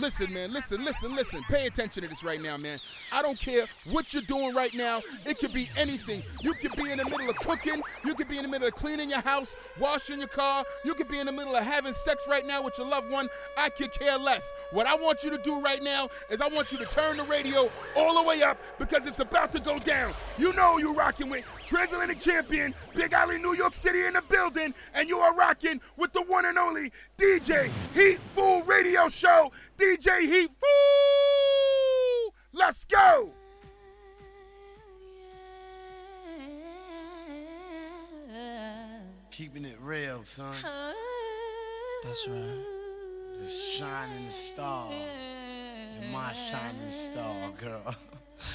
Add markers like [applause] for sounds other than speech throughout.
Listen, man, listen, listen, listen. Pay attention to this right now, man. I don't care what you're doing right now. It could be anything. You could be in the middle of cooking. You could be in the middle of cleaning your house, washing your car. You could be in the middle of having sex right now with your loved one. I could care less. What I want you to do right now is I want you to turn the radio all the way up because it's about to go down. You know you're rocking with Transatlantic Champion, Big Alley, New York City in the building, and you are rocking with the one and only DJ Heat Fool Radio Show. DJ Heat Fool. Let's go. Keeping it real, son. That's right. The shining star. You're my shining star, girl.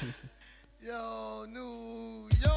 [laughs] Yo, New York.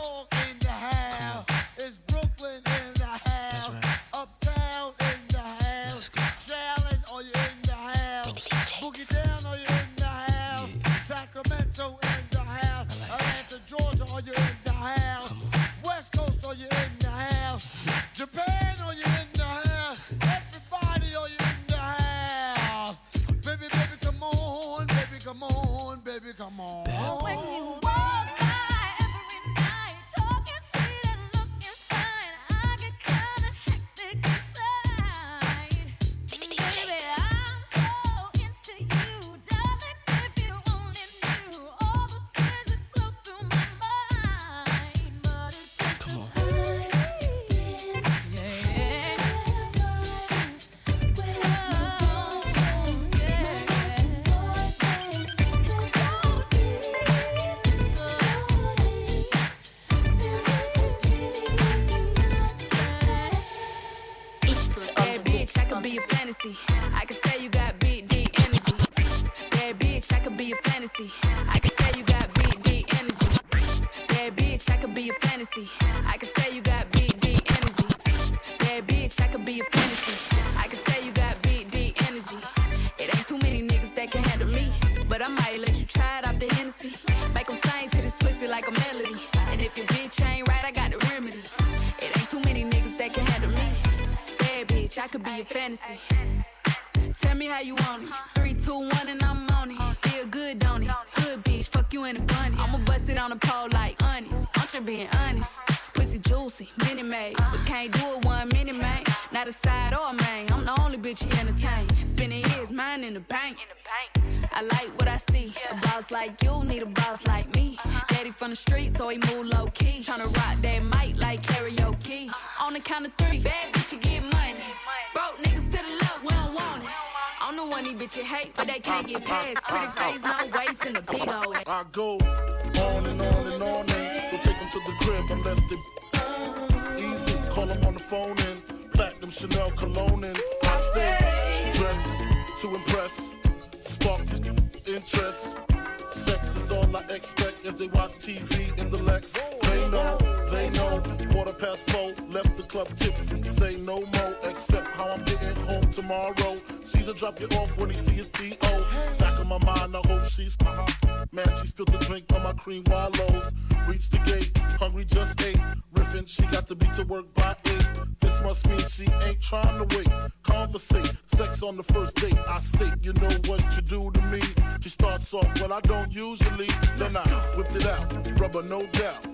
Trust me, she ain't trying to wait. Conversate, sex on the first date. I state, you know what you do to me. She starts off, well, I don't usually. Then I whip it out, rubber, no doubt.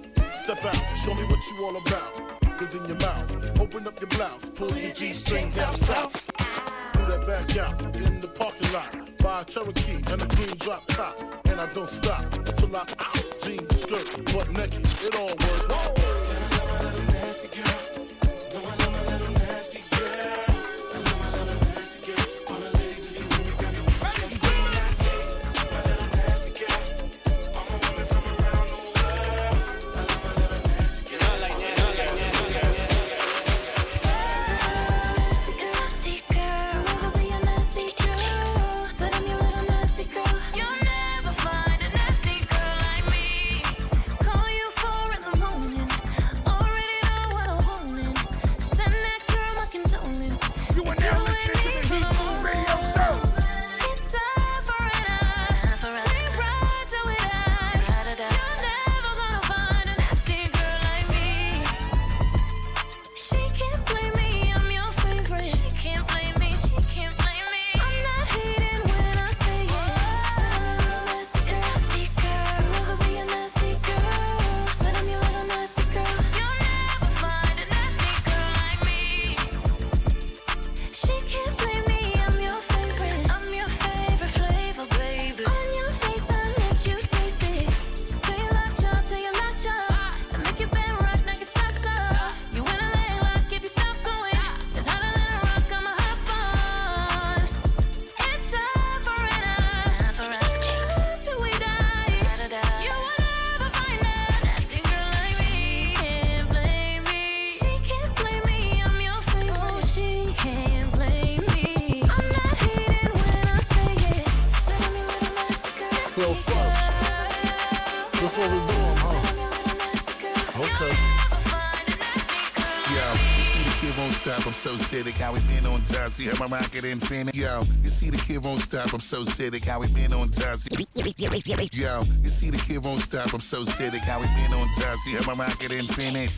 Step out, show me what you all about. Cause in your mouth, open up your blouse, pull, your G string down south. Do that back out in the parking lot. Buy a Cherokee and a green drop top. And I don't stop till I out jeans, skirt, butt naked. It all works. Nasty girl. Acidic. How we been on top? See how my rocket infinite. Yo, you see the kid won't stop. I'm so acidic. How we been on top? See, yo, you see the kid won't stop. I'm so acidic. How we been on top? See how my rocket infinite.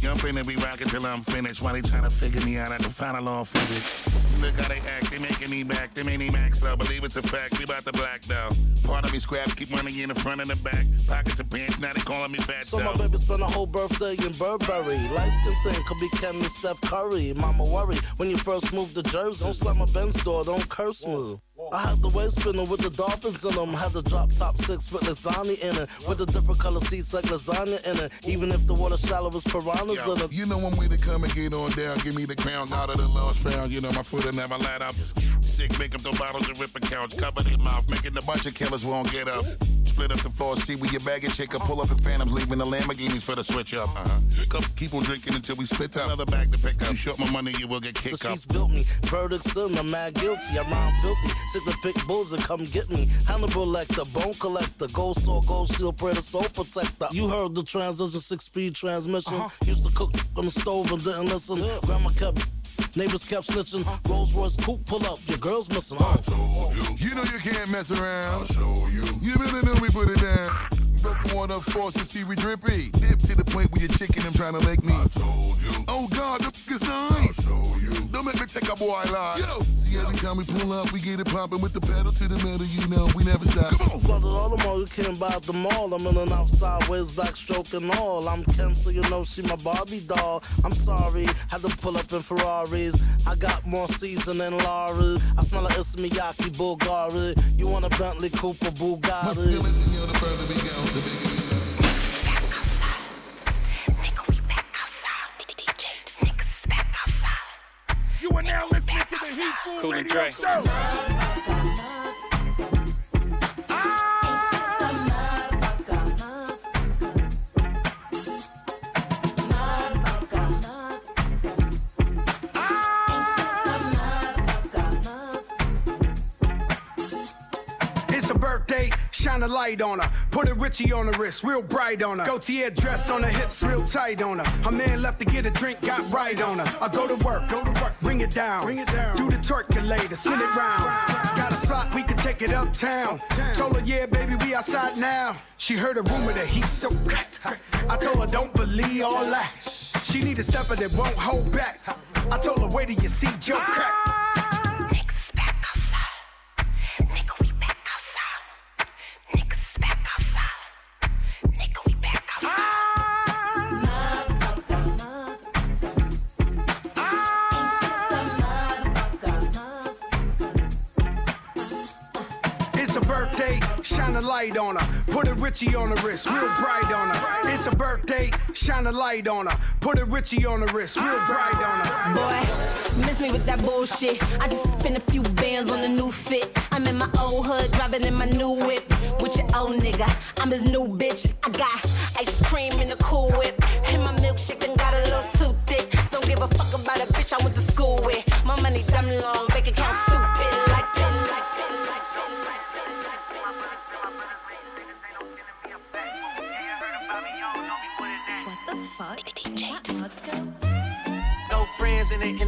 Jumping and we rockin' till I'm finished. While they tryna figure me out at the final all figure. Look how they act, they making me back, they made me max though. Believe it's a fact, we about to black though. Part of me scraps, keep money in the front and the back. Pockets of pants, now they calling me fat So my baby spent a whole birthday in Burberry. Light skin thing could be Ken and Steph Curry. Mama worry when you first moved to Jersey. Don't slap my Benz door, don't curse me. I had the waist spinning with the dolphins in them. Had the drop top six with lasagna in it. With the different color seats like lasagna in it. Even if the water shallow was piranhas Yo, in it. you know I'm way to come and get on down. Give me the crown out of the lost found. You know my foot will never let up. Sick, make up the bottles and rip a couch. Cover their mouth, making a bunch of killers won't get up. Split up the floor, see where your baggage chick Pull up in phantoms, leaving the Lamborghinis for the switch up. Uh-huh. Keep on drinking until we split up. Another bag to pick up. You short my money, you will get The kicked up. streets built me. Verdicts in, I'm mad guilty. I rhyme filthy. Sick the big bulls and come get me. Hannibal Lecter, bone collector, gold saw, gold shield, pray the soul protector. You heard the transition, six speed transmission. Uh-huh. Used to cook on the stove and didn't listen. Grandma kept. Neighbors kept snitching. Uh-huh. Rolls Royce coupe pull up. Your girl's missing. Huh? Oh. You You know you can't mess around. I'll show you. You better know we put it down. Broke one up force to see we drippy. Dip to the point where your chicken them trying to make me. I told you. Oh God, the f- is nice. Make me take a boy line. Yo. See every time we pull up, we get it popping with the pedal to the metal. You know we never stop. Come on. Flooded all the mall, you can't buy the mall. I'm in and out sideways, backstroke and all. I'm Ken, so you know she my Barbie doll. I'm sorry, had to pull up in Ferraris. I got more season than Laurie. I smell like Issey Miyake Bulgari. You want a Bentley Cooper My Bugatti? feelings, and you know, the further we go, the bigger Cool and Dre. Show. Shine a light on her. Put a Richie on the wrist, real bright on her. Gaultier dress on her hips, real tight on her. Her man left to get a drink, got right on her. I go to work, go to work, bring it down, bring it down. Do the turkulator, spin it round. Got a spot, we can take it uptown. Told her, yeah, baby, we outside now. She heard a rumor that he's so crack. I told her, don't believe all that. She need a stepper that won't hold back. I told her, wait till you see Joe crack. Shine a light on her. Put a Richie on the wrist, real bright on her. It's a birthday, shine a light on her. Put a Richie on the wrist, real bright on her. Boy, miss me with that bullshit. I just spent a few bands on a new fit. I'm in my old hood, driving in my new whip. With your old nigga, I'm his new bitch. I got ice cream in the cool whip. And my milkshake done got a little too thick. Don't give a fuck about a bitch I went to school with. My money dumb long,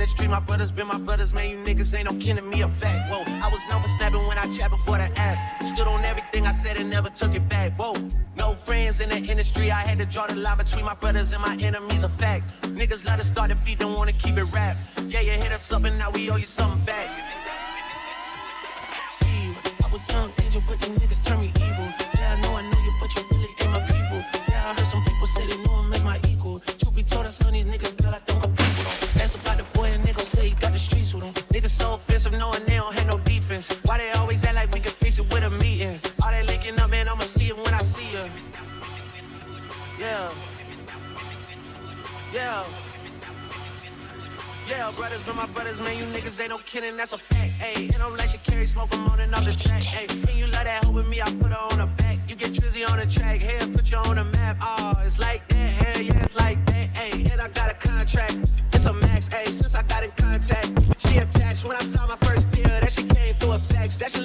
the industry, my brothers been my brothers, man. You niggas ain't no to me, a fact. Whoa, I was known for snapping when I chat before the app. Stood on everything I said and never took it back. Whoa, no friends in the industry, I had to draw the line between my brothers and my enemies, a fact. Niggas let us start the beat, don't wanna keep it rap. Yeah, you hit us up and now we owe you something back. See, I was young angel, but them niggas turn me evil. Yeah, I know, I know you, but you really ain't my people. Yeah, I heard some people say they know him as my equal. Truth be told, I son these niggas, Niggas so offensive, knowing they don't have no defense. Why they always act like we can fix it with a meeting? All they linking up, man, I'ma see it when I see you. Yeah. Yeah. Yeah, brothers, but my brothers, man, you niggas ain't no kidding, that's a fact. Ayy, and I'm like she carry smoke, I'm on off the track. Ayy, and you love that hoe with me, I put her on the back. You get Trizzy on the track, here, put you on the map. Oh, it's like that, hell yeah, it's like that. Ayy, and I got a contract, it's a max. Ayy, since I got in contact, she attached when I saw my first deal. That she came through a fax. That should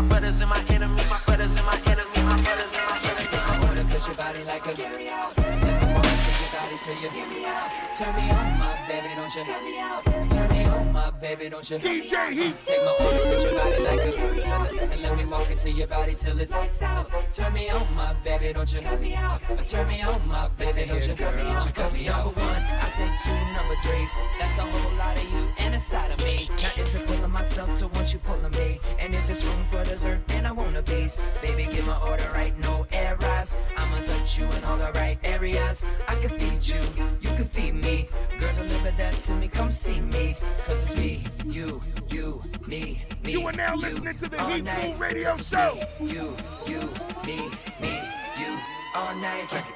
my brothers and my enemies, my brothers and my enemies, my brothers and my enemies. Take my order, push your body like a carry out. Let me move, take your body till you hear me out. Turn me on, my baby, don't you hear me out baby, don't you? DJ Heat. Take my order, put your body like a And let me walk into your body till it's Turn me on, my baby, don't you? Turn me out. Turn me on, my baby, don't you? Cut me out. You cut me out. Number one, I take two number threes. That's a whole lot of you and inside of me. Nothing to pulling myself to want you pulling me. And if it's room for dessert, then I want a piece. Baby, give my order right, no errors. I'ma touch you in all the right areas. I can feed you, you can feed me. Girl, deliver that to me, come see me. Cause it's me, you, you, me, me. You are now you, listening to the all Heat night. Food Radio 'Cause Show. me, You, you, me, me, you, all night. Check it.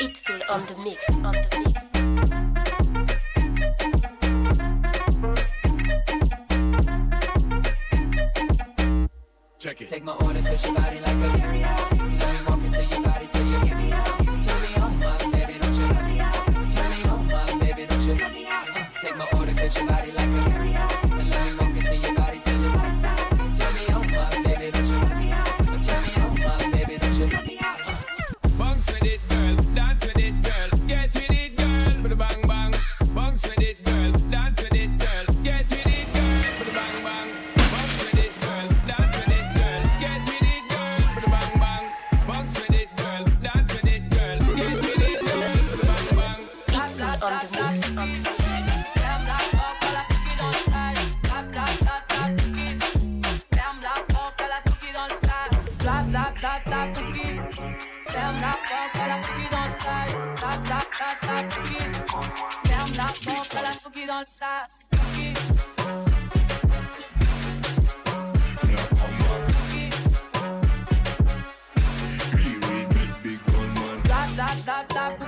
It's full on the mix, on the mix. Check it. Take my order, push your body like a carry. Ferme la porte à la cookie dans le sale. Tap, tap, tap, tap, cookie. Ferme la porte à la cookie dans le sas. Cookie. Tap, tap, tap, tap,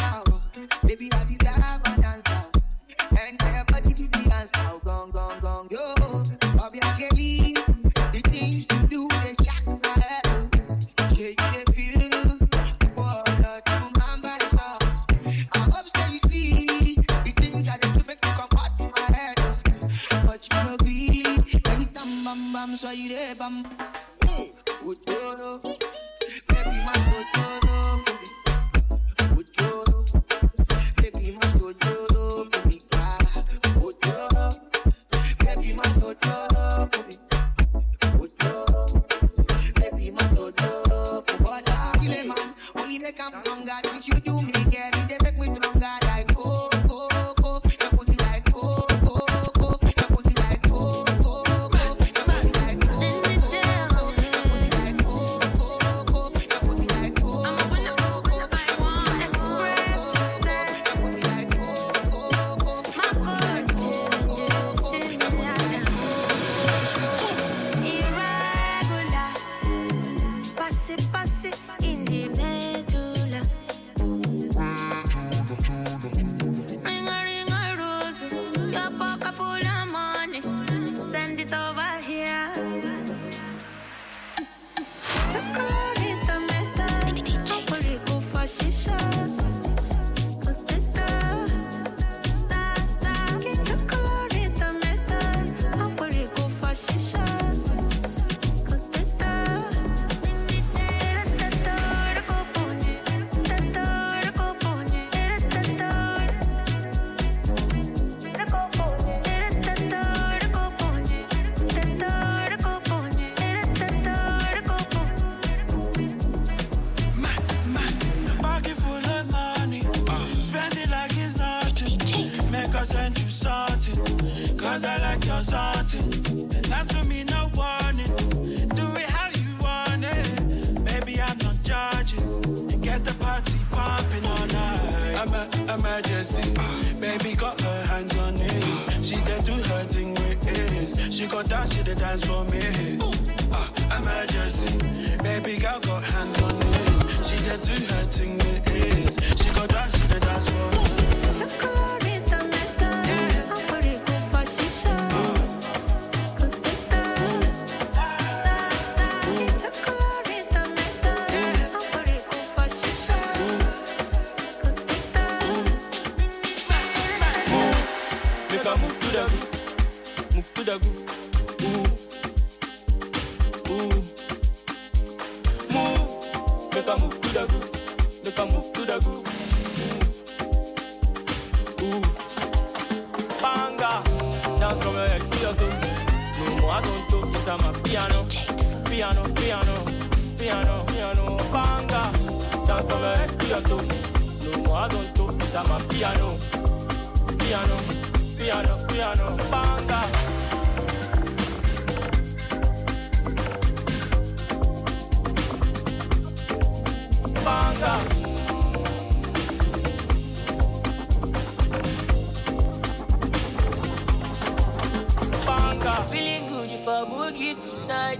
if I boogie tonight.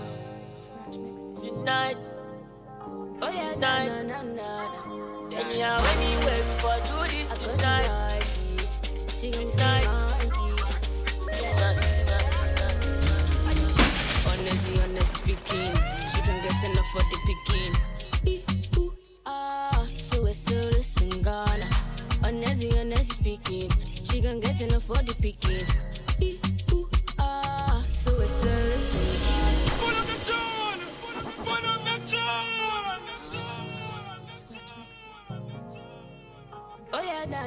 Tonight. Oh yeah, tonight. Anyhow, anywhere, for do this tonight. Tonight. Honestly, honestly speaking, she can get enough for the picking. Ah, so it's still listen, Ghana. Honestly, honestly speaking, she can get enough for the picking.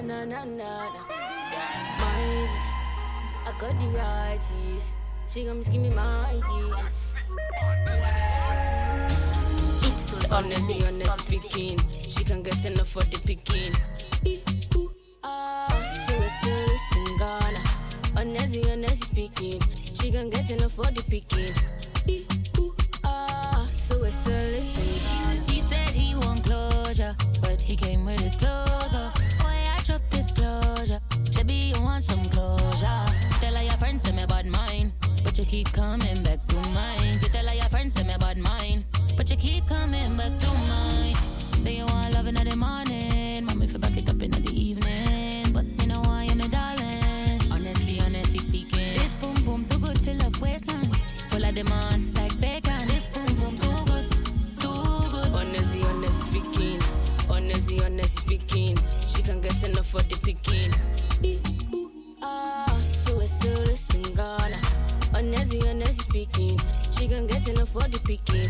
Na na na na. Minds, I got the righties. She gon' give me my ideas. Honestly, honestly speaking, she can get enough for the picking. So it's still listen, Ghana. Honestly, honestly speaking, she can get enough for the picking. Ah, so it's still listen, Ghana. He said he want closure, but he came with his closure. Boy, want some closure? Tell all your friends say me about mine, but you keep coming back to mine. You tell all your friends say me about mine, but you keep coming back to mine. Say you want love in the morning, mommy for back it up in the evening, but you know am a darling. Honestly, honestly speaking, this boom boom too good fill up waistline, full of demand like bacon. This boom boom too good, too good. Honestly, honestly speaking, honestly, honestly speaking, she can't get enough for the picking. Speaking, she can get enough for the picking.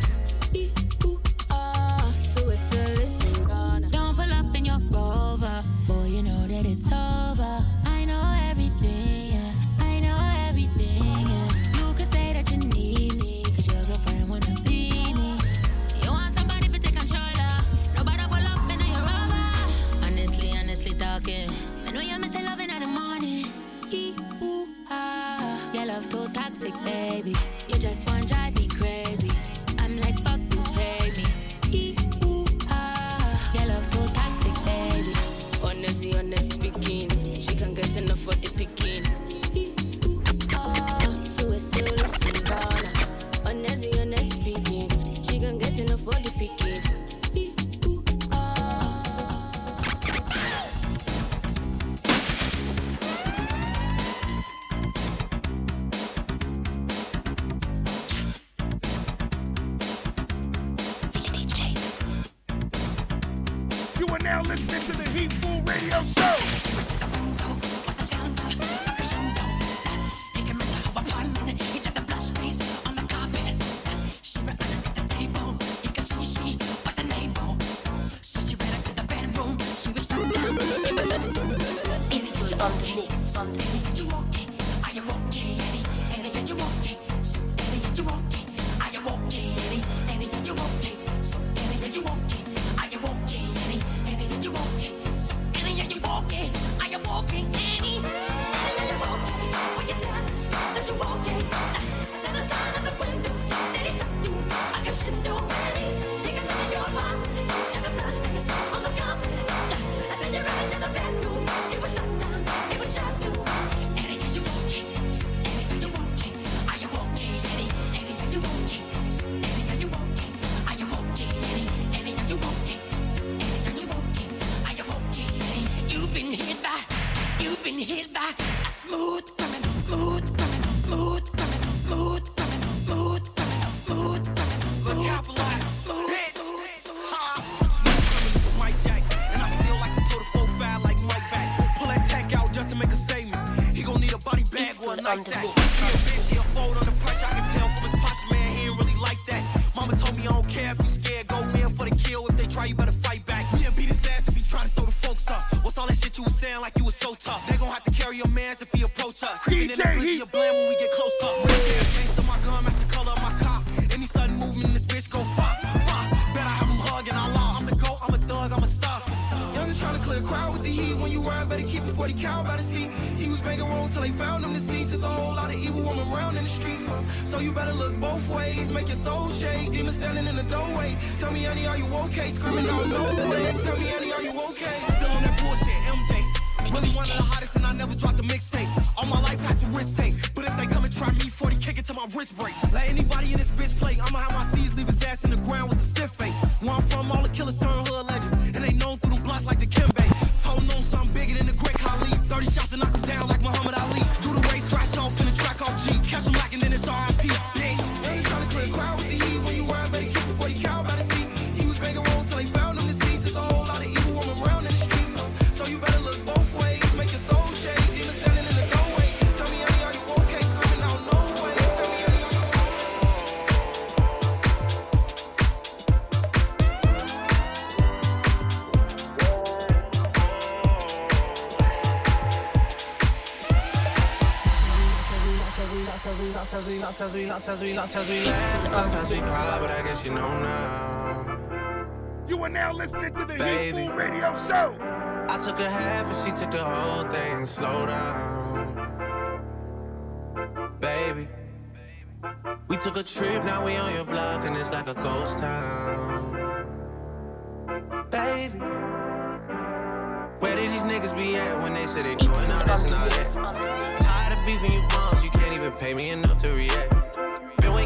Eh, ooh, Sometimes we laugh, sometimes we cry, but I guess you know now. You are now listening to the Baby. Heat Radio Show. I took a half and she took the whole thing. Slow down, baby. We took a trip, now we on your block and it's like a ghost town, baby. Where did these niggas be at when they say they doing all this and all that? Tired of beefing you bums, you can't even pay me enough to react.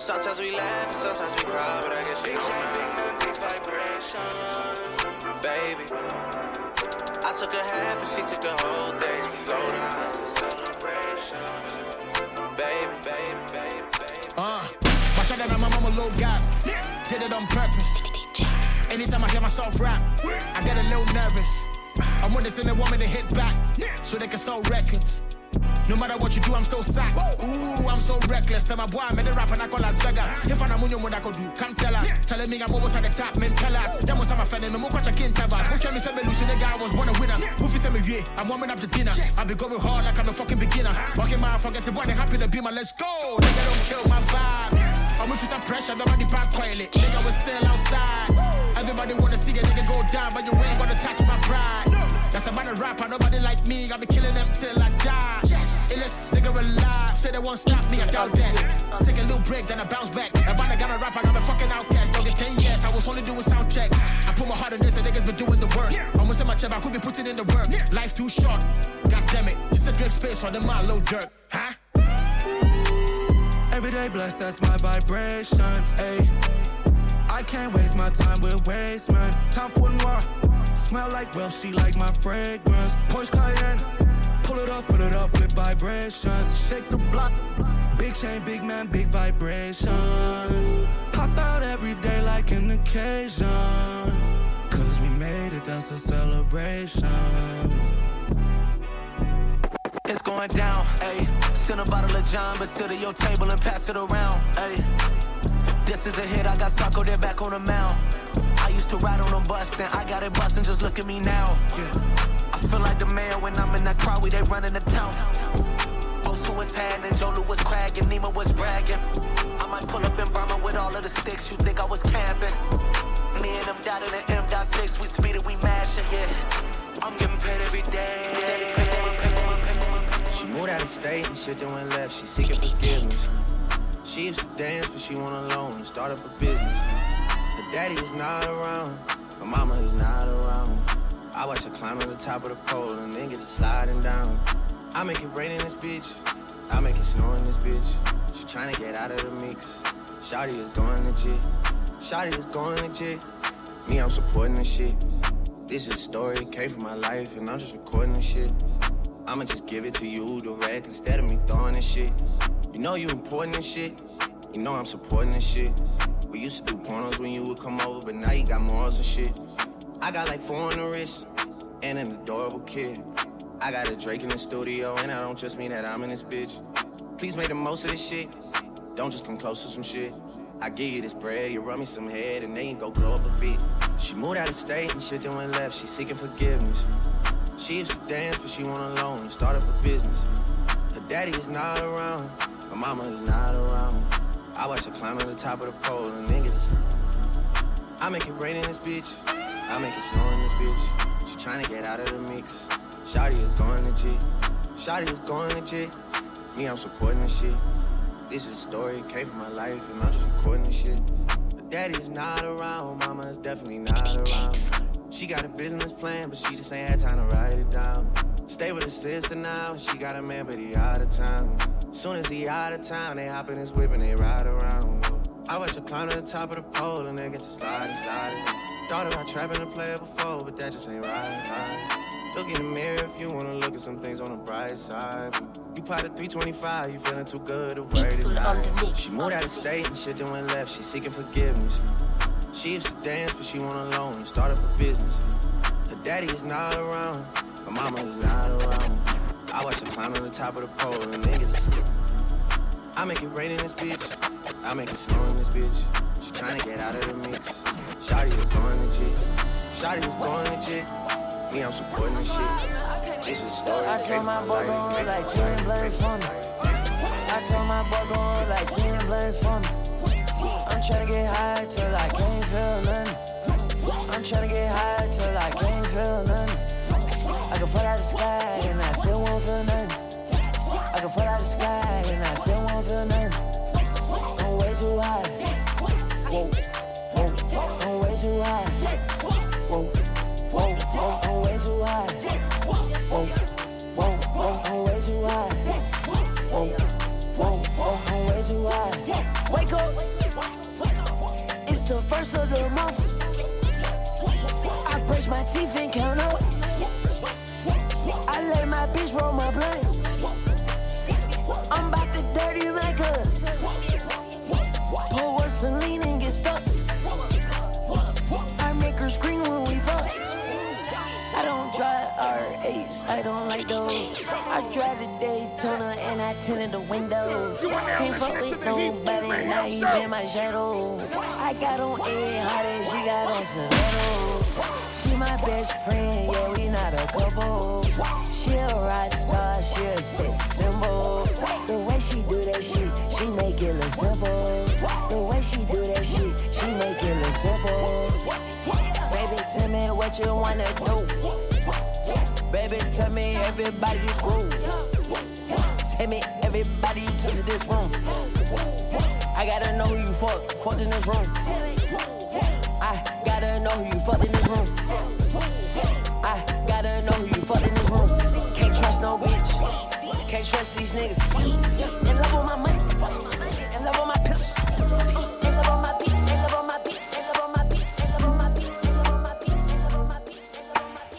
Sometimes we laugh, sometimes we cry, but I guess you know now. Baby, I took a half and she took the whole thing. Slow down. Baby, baby, baby, baby. Uh, my shot that my mama low got. Did it on purpose. Anytime I hear myself rap, I get a little nervous. I'm send a woman to hit back, so they can sell records. No matter what you do, I'm still sacked. Ooh, I'm so reckless. Tell my boy I made a rap and I call Las Vegas. If I'm a munyo, what I could do, come tell us. Telling me I'm always at the top, men tell us. Them was my friend, and me watch a king tabas. Who tell me say me lose, the guy was born a winner. Who fi say me yeah, I'm warming up the dinner. I be going hard like I'm a fucking beginner. Walking my forget the boy, they happy to be my let's go. Nigga don't kill my vibe. I'm with some pressure, nobody back quietly. Nigga was still outside. Everybody wanna see a nigga go down, but you ain't gonna touch my pride. That's about a rapper, nobody like me. I be killing them till I die. Yes, illest nigga alive, say they won't stop me, I doubt that. Take a little break, then I bounce back. About I got a rap, I got a fucking outcast. Don't get 10 years, I was only doing sound check. I put my heart in this, and niggas been doing the worst. I'm with my much about who be putting in the work. Life too short. God damn it. This a great space for the man low dirt. Huh? Everyday blessed, that's my vibration. Ayy. I can't waste my time with waste, man. Time for noir. Smell like wealth, she like my fragrance. Porsche Cayenne. Pull it up, put it up with vibrations. Shake the block. Big chain, big man, big vibration. Pop out every day like an occasion. Cause we made it, that's a celebration. It's going down, ayy. Send a bottle of John, but sit at your table and pass it around, ayy. This is a hit, I got Socko there back on the mound. Used to ride on a bus, then I got it bustin', just look at me now. Yeah. I feel like the mayor when I'm in that crowd, we they running the town. Osu was had and Jolu was cracking, Nima was bragging. I might pull up in Burma with all of the sticks, you think I was camping. Me and them dot in the M.6, we speed it, we mashing, yeah. I'm getting paid every day. She moved out of state and shit then went left. She seeking forgiveness. She used to dance, but she went alone and start up a business. Daddy is not around, her mama is not around. I watch her climb to the top of the pole and then get to sliding down. I make it rain in this bitch, I make it snow in this bitch. She tryna get out of the mix. Shotty is going legit. Shotty is going legit. Me, I'm supporting this shit. This is a story, came from my life, and I'm just recording this shit. I'ma just give it to you direct instead of me throwing this shit. You know you important and shit. You know I'm supporting this shit. We used to do pornos when you would come over, but now you got morals and shit. I got like four on the wrist and an adorable kid. I got a Drake in the studio, and I don't just mean that I'm in this bitch. Please make the most of this shit. Don't just come close to some shit. I give you this bread, you run me some head, and then you go glow up a bit. She moved out of state and shit then went left. She seeking forgiveness. She used to dance, but she went alone and start up a business. Her daddy is not around, her mama is not around. I watch her climb to the top of the pole and niggas. I make it rain in this bitch, I make it snow in this bitch. She tryna get out of the mix. Shotty is going to legit, Shotty is going to legit. Me, I'm supporting this shit. This is a story, came from my life, and I'm just recording this shit. Her daddy is not around, mama is definitely not around. She got a business plan, but she just ain't had time to write it down. Stay with her sister now, she got a man, but he out of town. Soon as he out of town, they hop in his whip and they ride around. I watch her climb to the top of the pole and then get to sliding, sliding. Thought about trapping a player before, but that just ain't right, right. Look in the mirror if you wanna look at some things on the bright side. You a 325, you feeling too good to worry tonight. She moved out of state and shit then went left, she seeking forgiveness. She used to dance, but she went alone and start up a business. Her daddy is not around, her mama is not around. I watch her climb on the top of the pole and niggas. I make it rain in this bitch, I make it snow in this bitch. She tryna get out of the mix. Shotty is going legit, Shotty is going legit. Me, I'm supporting this shit. This is a story. I told my boy going like 10 blends for me. I told my boy going like 10 blends for me. I'm tryna get high till I can't feel nothing. I'm tryna get high till I can't feel nothing. Can fall out the sky and I still won't feel nothing. I can fall out the sky and I still won't feel nothing. I'm way too high. Whoa, whoa, I'm way too high. I'm way too high. I'm way too high. I'm way too high. Wake up. It's the first of the month. I brush my teeth I don't like those. I drive the Daytona and I tinted the windows. Can't fuck with nobody, now he's in my shadow. I got on A hot and she got on stilettos. She my best friend, yeah, we not a couple. She a rock star, she a sex symbol. The way she do that shit, she make it look simple. The way she do that shit, she make it look simple. Baby, tell me what you wanna do. Baby, tell me everybody you school. Tell me everybody you took to this room. I gotta know who you fuck, fucked in this room. I gotta know who you fucked in this room. I gotta know who you fucked in this room. Can't trust no bitch. Can't trust these niggas. In love with my money. In love with my pistol.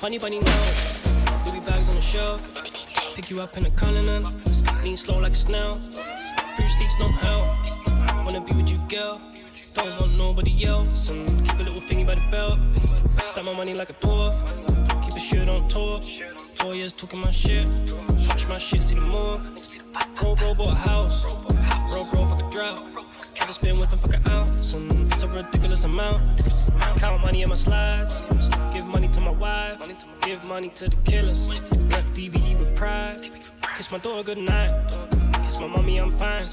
Funny bunny now you up in a Cullinan, lean slow like a snail. Few sticks no help. Wanna be with you, girl. Don't want nobody else. And keep a little thingy by the belt. Stack my money like a dwarf. Keep a shirt on tour. Four years talking my shit. Touch my shit, see the morgue. Bro, bro, bought a house. Bro, bro, fuck a drought. Try to spin whip and fuck an ounce. And it's a ridiculous amount. Count money in my slides. Give money to my. Give money to the killers. Rep DBE with pride. Kiss my daughter good night. Kiss my mommy, I'm fine.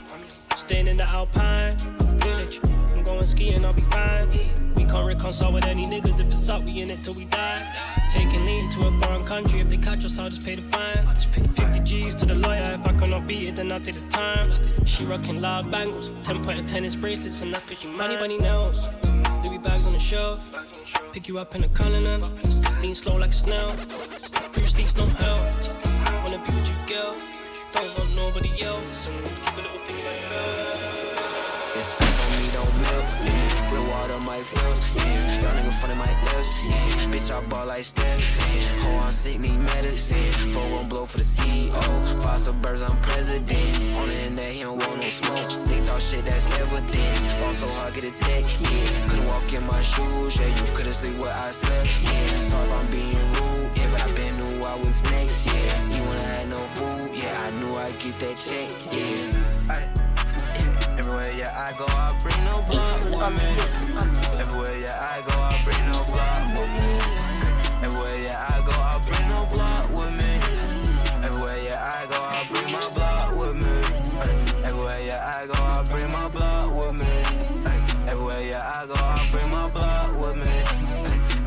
Staying in the Alpine village. I'm going skiing, I'll be fine. We can't reconcile with any niggas if it's up, we in it till we die. Taking lean to a foreign country, if they catch us, I'll just pay the fine. 50 G's to the lawyer, if I cannot beat it, then I'll take the time. She rocking loud bangles, 10 point tennis bracelets, and that's cause she money bunny nails. Louis bags on the shelf, pick you up in a Cullinan, lean slow like a snail. Few sleeps, no help. Wanna be with you, girl. Don't want nobody else, my frills. Yeah. Young nigga funny my lips. Yeah. Bitch, I ball like Steph. Yeah. Ho, I'm sick, need medicine. Four won't blow for the CEO. Five suburbs, I'm president. On the end that he don't want no smoke. Nigga talk shit, that's evidence. Fall so hard, get a tech. Yeah. Couldn't walk in my shoes. Yeah, you couldn't see where I slept. Yeah. Sorry if I'm being rude. Yeah, but I been knew I was next. Yeah. You wanna have no food. Yeah, I knew I'd get that check. Yeah. Everywhere yeah I go, I bring no blood with me. Everywhere yeah I go, I bring no blood with me. Everywhere yeah I go, I bring no blood with me. Everywhere yeah I go, I bring my blood with me. Everywhere yeah I go, I bring my blood with me. Everywhere yeah I go, I bring my blood with me.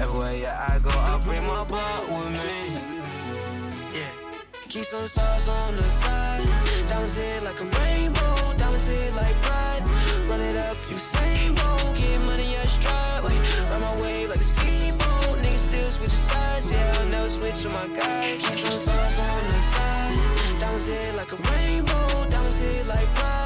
Everywhere yeah I go, I bring my blood with me. Yeah. Keep some sauce on the side. Diamonds hit like a rainbow. Hit like pride. Run it up, you same boat. Get money, I stride. Wait, ride my wave like a speedboat. Niggas still switch sides. Yeah, I'll never switch on my. Keep some sauce on the side. Diamonds hit like a rainbow. Diamonds hit like pride.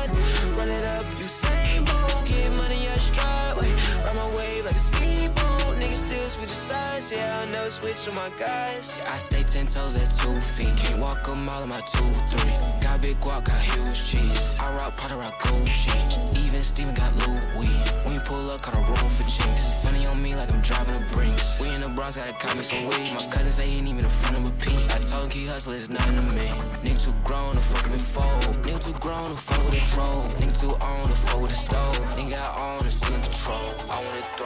Sides. Yeah, I'll never switch on my guys. I stay ten toes at two feet. Can't walk a mile on my two, three. Got big guac, got huge cheese. I rock Prada, rock Gucci. Even Steven got Louis. When you pull up, got a roll for chinks. Money on me like I'm driving a Brinks. We in the Bronx, gotta cop me some weed. My cousin say he need me to front him a P. I told him keep hustling, it's nothing to me. Nigga too grown to fuck me fold. Nigga too grown to fuck with a troll. Nigga too on to fuck with a stove. Nigga got on and still in control. I want it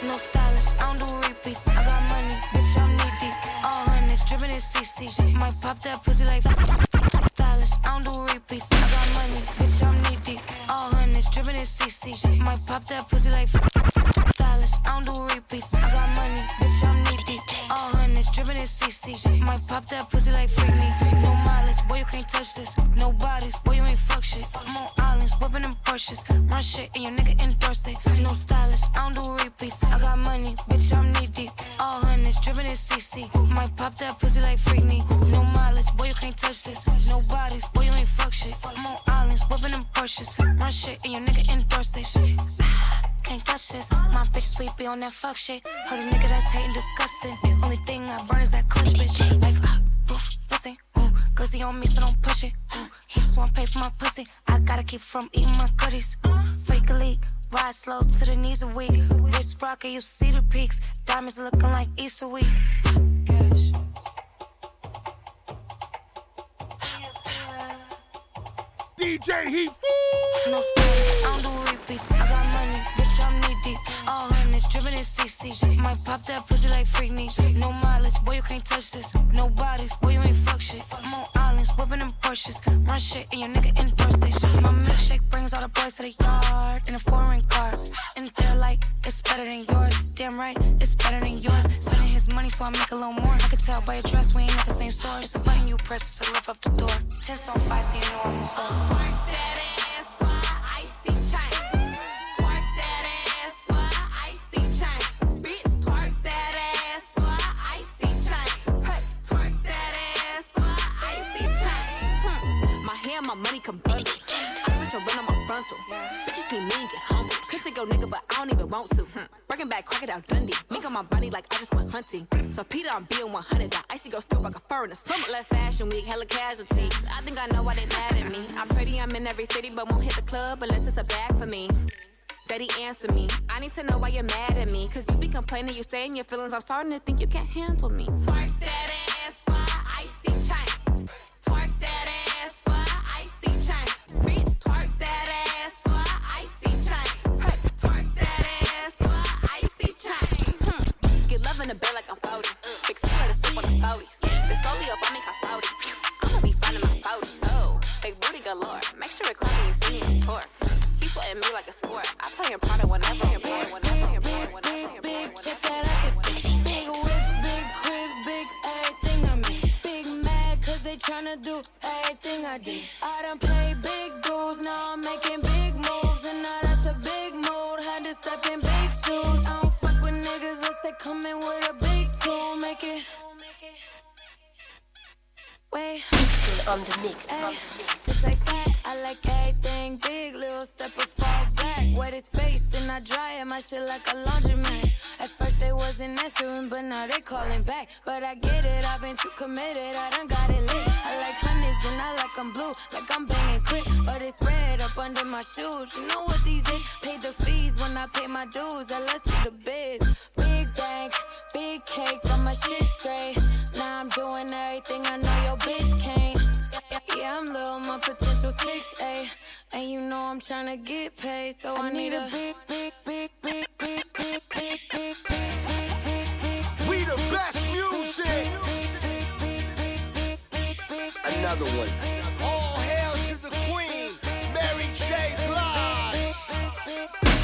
No stylist, I don't do repeats. I got money, bitch, I'm knee deep. All hundreds, dripping in CC. Might pop that pussy like stylist, I don't do repeats. I got money, bitch, I'm knee deep. All hundreds, dripping in CC. Might pop that pussy like stylist, I don't do repeats. I got money, bitch, I'm knee deep. All hundreds, dripping in CC. Might pop that pussy like Freakney. No mileage, boy, you can't touch this. No bodies, boy, you ain't fuck shit. I'm on islands, whipping them Porsches. Run shit, and your nigga endorse it. No stylist, I don't do repeats. I got money, bitch, I'm knee deep. All hundreds, dripping in CC. Might pop that pussy like Freakney. No mileage, boy, you can't touch this. No bodies, boy, you ain't fuck shit. I'm on islands, whipping them Porsches. Run shit, and your nigga endorse it. Can't touch this. My bitch sweet be on that fuck shit. Heard a nigga that's hating disgusting. Only thing I burn is that clutch bitch. Like, uh, roof, listen, ooh, glizzy on me, so don't push it. Ooh, he just wanna pay for my pussy. I gotta keep from eating my goodies. Ooh, fake a leak. Ride slow to the knees are weak. Wrist rocker, you see the peaks. Diamonds looking like Easter week. DJ Heat No stylist, I don't do repeats. I got money, bitch, I'm knee deep. All hundreds, dripping in CC. Might pop that pussy like Freakney. No mileage, boy, you can't touch this. No bodies, boy, you ain't fuck shit. I'm on islands, whipping them Porsches. Run shit, and your nigga in it. My milkshake brings all the boys to the yard in a foreign cars. And they're like, it's better than yours. Damn right, it's better than yours. Spending his money, so I make a little more. I can tell by your dress, we ain't at the same store. It's a button you press to lift up the door. Tense on five, so you know I'm on. Bitches see me and get humble. Could take your nigga, but I don't even want to. Breaking back, crocodile Dundee. Mink on my body like I just went hunting. So Peter, I'm being 100. That icy go still like a fur in the summer. Left fashion week, hella casualties. I think I know why they mad at me. I'm pretty, I'm in every city, but won't hit the club unless it's a bag for me. Daddy, answer me. I need to know why you're mad at me. Cause you be complaining, you stay in your feelings. I'm starting to think you can't handle me. That ass in the bed like I'm 40. Big C let us sip on the 40s. Bitch, slowly up on me, cause 40. I'ma be finding my 40s. Oh, big booty galore. Make sure it clap when you see me in court. He sweating me like a sport. I play in Prada whenever, whenever, whenever, whenever, whenever, Big check that can see. Big whip, big crib, big everything I'm in. Big mad cause they tryna do everything I did. I done played big dudes, now I'm making big moves. They come in with a big tool. Make it. Wait. on the mix. Ay, just like that, I like everything big. Little step fall back. Wet his face, then I dry it. My shit like a laundromat. At first they wasn't answering, but now they calling back. But I get it, I've been too committed. I done got it lit. I like honeys and I like I'm blue, like I'm banging quick. But it's red up under my shoes. You know what these is? Pay the fees when I pay my dues. I let's see the biz. Big bank, big cake, got my shit straight. Now I'm doing everything I know your bitch can't. Yeah, I'm little, my potential 6A. And you know I'm tryna get paid, so I, need a big, big, big, big, big, big, big, big, big, big, big, big. We the best music. Another one. All hail to the queen, Mary J. Blige.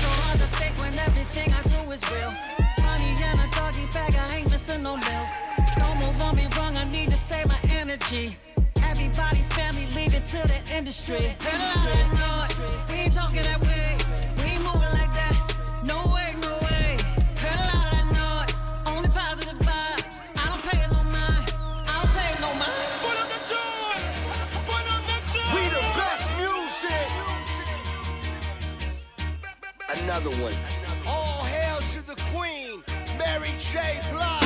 So hard to fake when everything I do is real. Money in a doggy bag, I ain't missing no meals. Don't move on me wrong, I need to save my energy. Everybody, family, leave it to the industry. Heard a lot of noise. We ain't talking that way. We ain't moving like that. No way, no way. Heard a lot of noise. Only positive vibes. I don't pay no mind. I don't pay no mind. Put up the joy. Put up the joy. We the best music. Another one. All hail to the queen, Mary J. Blige.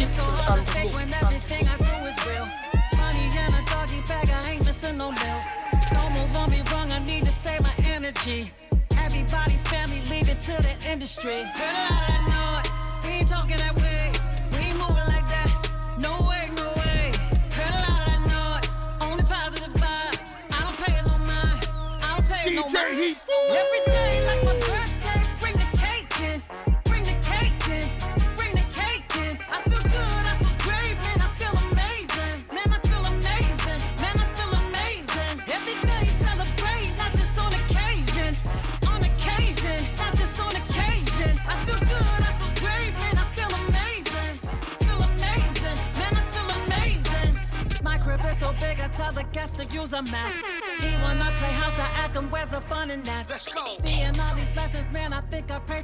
It's so hard to fake when everything I energy. Everybody, family, leave it to the industry. Heard a lot of noise, we ain't talking that way. We ain't moving like that. No way, no way. Heard a lot of noise, only positive vibes. I don't pay no mind. I don't pay no DJ mind. Heat Fool.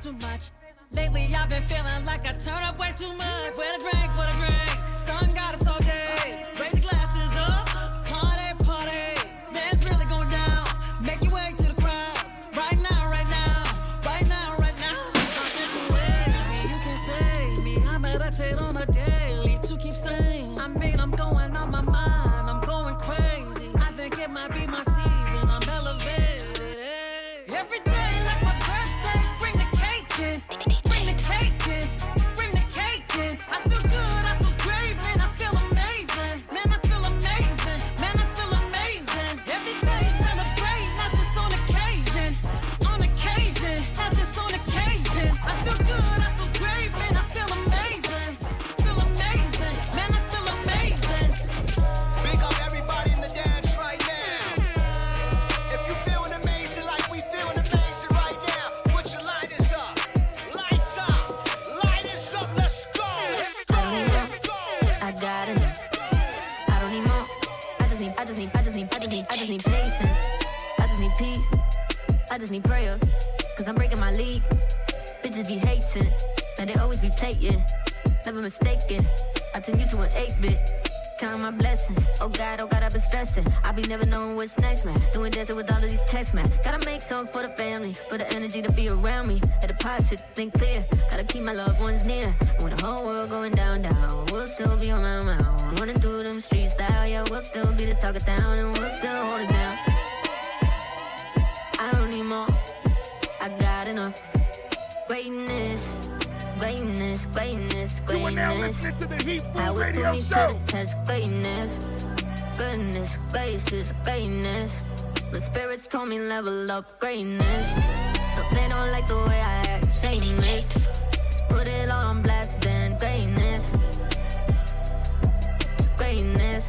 Too much. Lately, I've been feeling like I turn up way too much. Bitches be hating. And they always be playing. Never mistaken. I turn you to an 8 bit. count my blessings. Oh God, oh God, I've been stressing. I be never knowing what's next, man. Doing dancing with all of these texts, man. Gotta make something for the family, for the energy to be around me. At the pot, shit, think clear. Gotta keep my loved ones near. When the whole world going down, down, we'll still be on my mouth. Running through them streets, style, yeah, we'll still be the talk of town, and we'll still hold it down. Greatness, greatness, greatness, greatness. You are now listening to the Heat Food I was Radio Show. the. Greatness, goodness, gracious, greatness. The spirits told me level up greatness. But they don't like the way I act, shameless. Just put it all on blast, then greatness. It's greatness.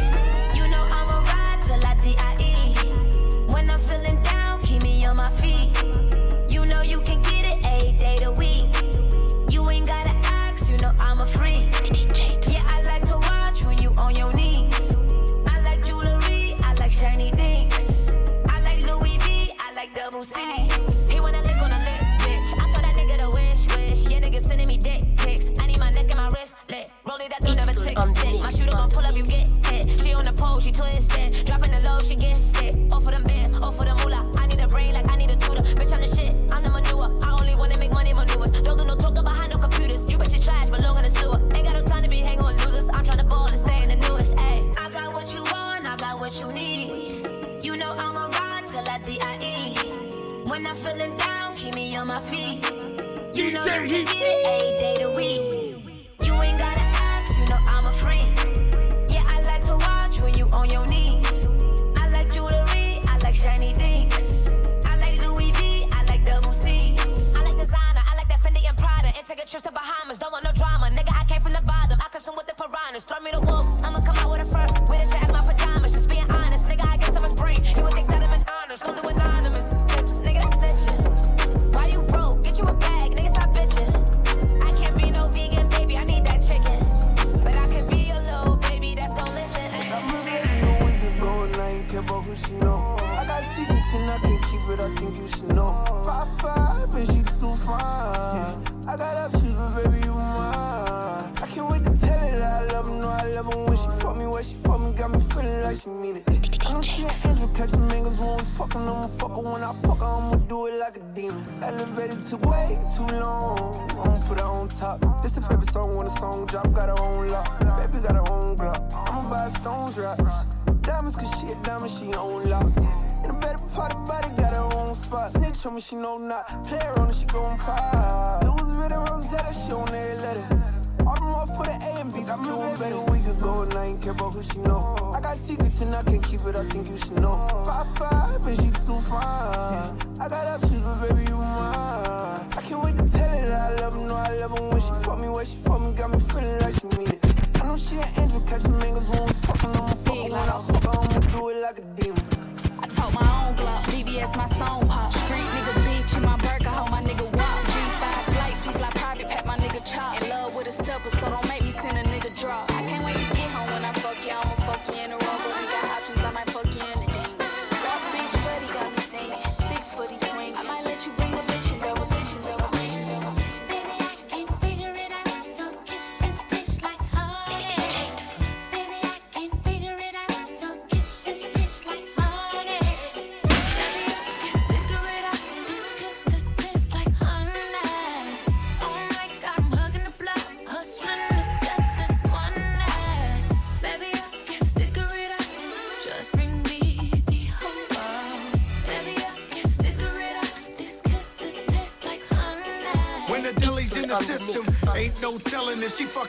I like double C. He wanna lick on a lick, bitch. I told that nigga to wish, wish. Yeah, nigga sending me dick pics. I need my neck and my wrist lit. Roll it, that don't never tick, tick. My shooter gon' pull up, you get hit. She on the pole, she twisted. Dropping the low, she get gifted. Off for them bands,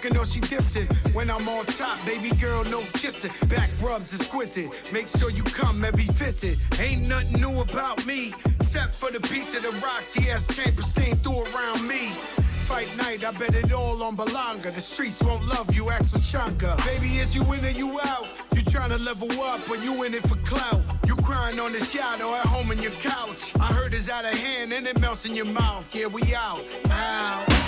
fucking or she dissing. When I'm on top, baby girl, no kissing. Back rubs exquisite. Make sure you come every visit. Ain't nothing new about me, except for the piece of the rock TS Chamberstein threw around me. Fight night, I bet it all on Balanga. The streets won't love you, ask for Shanka. Baby, is you in or you out? You tryna level up, or you in it for clout? You crying on this yacht or at home on your couch? I heard it's out of hand and it melts in your mouth. Yeah, we out. Out.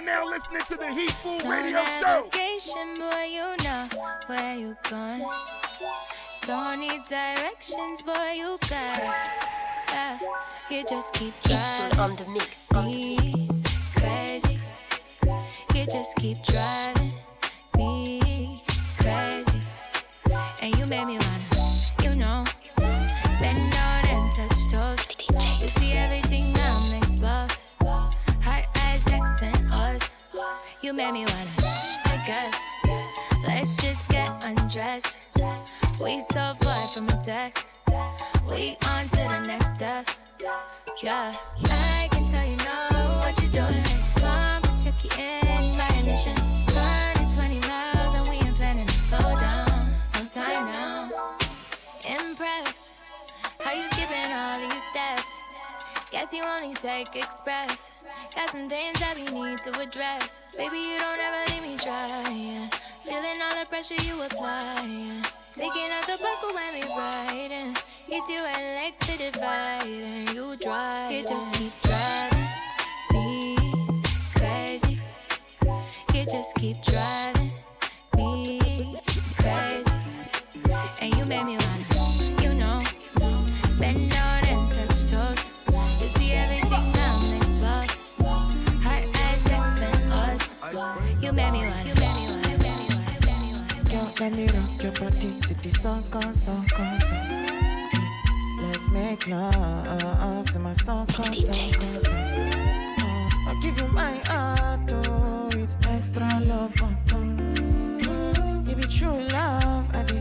Now listening to the Heat Food No Radio Show. navigation, boy, you know where you going. Don't need directions, boy, you got it. Yeah, you just keep driving. on the mix. Me crazy. You just keep driving made me wanna, I guess. Let's just get undressed. We so far from a text. We on to the next step. Yeah, I can tell you know what you're doing. Come check you in my ignition. Running 20 miles and we ain't planning to slow down. No time now. Impressed. How you skipping all these steps? Guess you only take express. Got some things that we need to address. Baby, you don't ever leave me trying. Feeling all the pressure you applying. Taking out the buckle when we riding. Hit you at legs to divide and you drive. You just keep driving me crazy. You just keep driving let me rock your body to the song, song, song, song. Let's make love to my song, song, song, song. I'll give you my heart, oh, it's extra love, oh, oh. It be true love, I be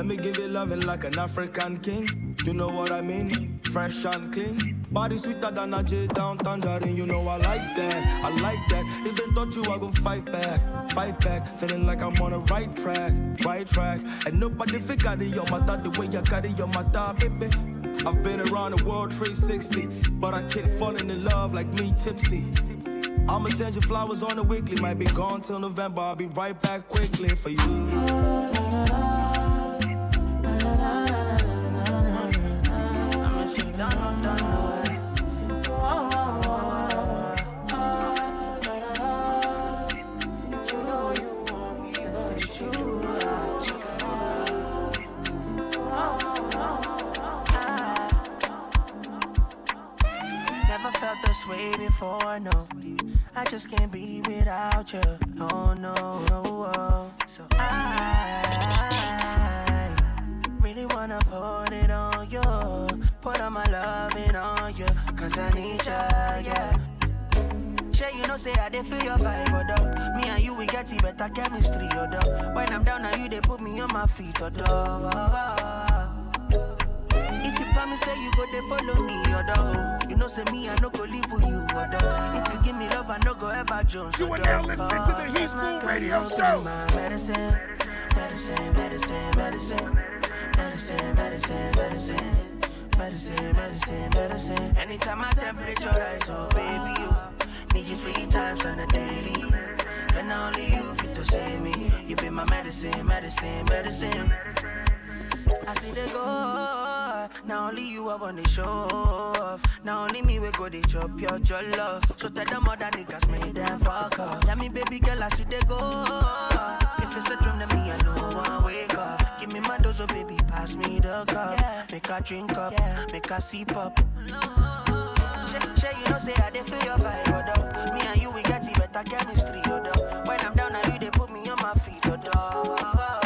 Let me give you loving like an African king. You know what I mean? Fresh and clean. Body sweeter than a J down tangerine. You know I like that. I like that. If they thought you, I gon' fight back. Fight back. Feeling like I'm on the right track. Right track. And nobody carry your matter the way you carry your matter, baby. I've been around the world 360, but I keep falling in love like me tipsy. I'ma send you flowers on the weekly. Might be gone till November. I'll be right back quickly for you. Follow You know say me I no go leave for you, other If you give me love I no go ever jones. You are now listening to the oh, Heat Food Radio Show. My medicine, medicine, medicine, medicine, medicine, medicine, medicine. Medicine, medicine, medicine. Anytime my temperature rise, oh baby, you need you three times on a daily. And only you fit to save me. You be my medicine, medicine, medicine. I see they go. Now only you I want to show off. Now only me we go they chop your your love. So tell them other niggas make them fuck up. Tell me baby girl I see they go. If it's a dream then me I know I wake up. Give me my dose, oh baby pass me the cup. Make her drink up, make her sip up. Shay, you know say I dey feel your vibe, oh. Me and you we get it better chemistry, oh. When I'm down, now you they put me on my feet, oh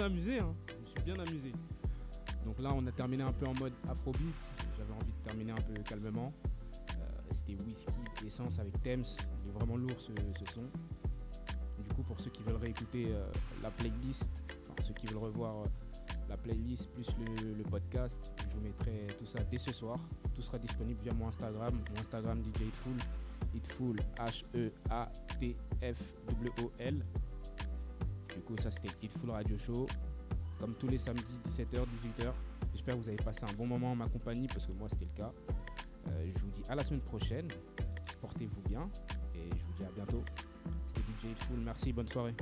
amusé. Hein. Je me suis bien amusé. Donc là, on a terminé un peu en mode afrobeat. J'avais envie de terminer un peu calmement. Euh, c'était whisky, essence avec Thames. Il est vraiment lourd ce, son. Du coup, pour ceux qui veulent réécouter euh, la playlist, enfin ceux qui veulent revoir euh, la playlist plus le, le podcast, je vous mettrai tout ça dès ce soir. Tout sera disponible via mon Instagram, mon Instagram DJ Hitful, Hitful E H-E-A-T-F-W-O-L. Du coup, ça c'était Hitful Radio Show. Comme tous les samedis, 17h, 18h. J'espère que vous avez passé un bon moment en ma compagnie parce que moi c'était le cas. Euh, je vous dis à la semaine prochaine. Portez-vous bien et je vous dis à bientôt. C'était DJ Hitful. Merci, bonne soirée.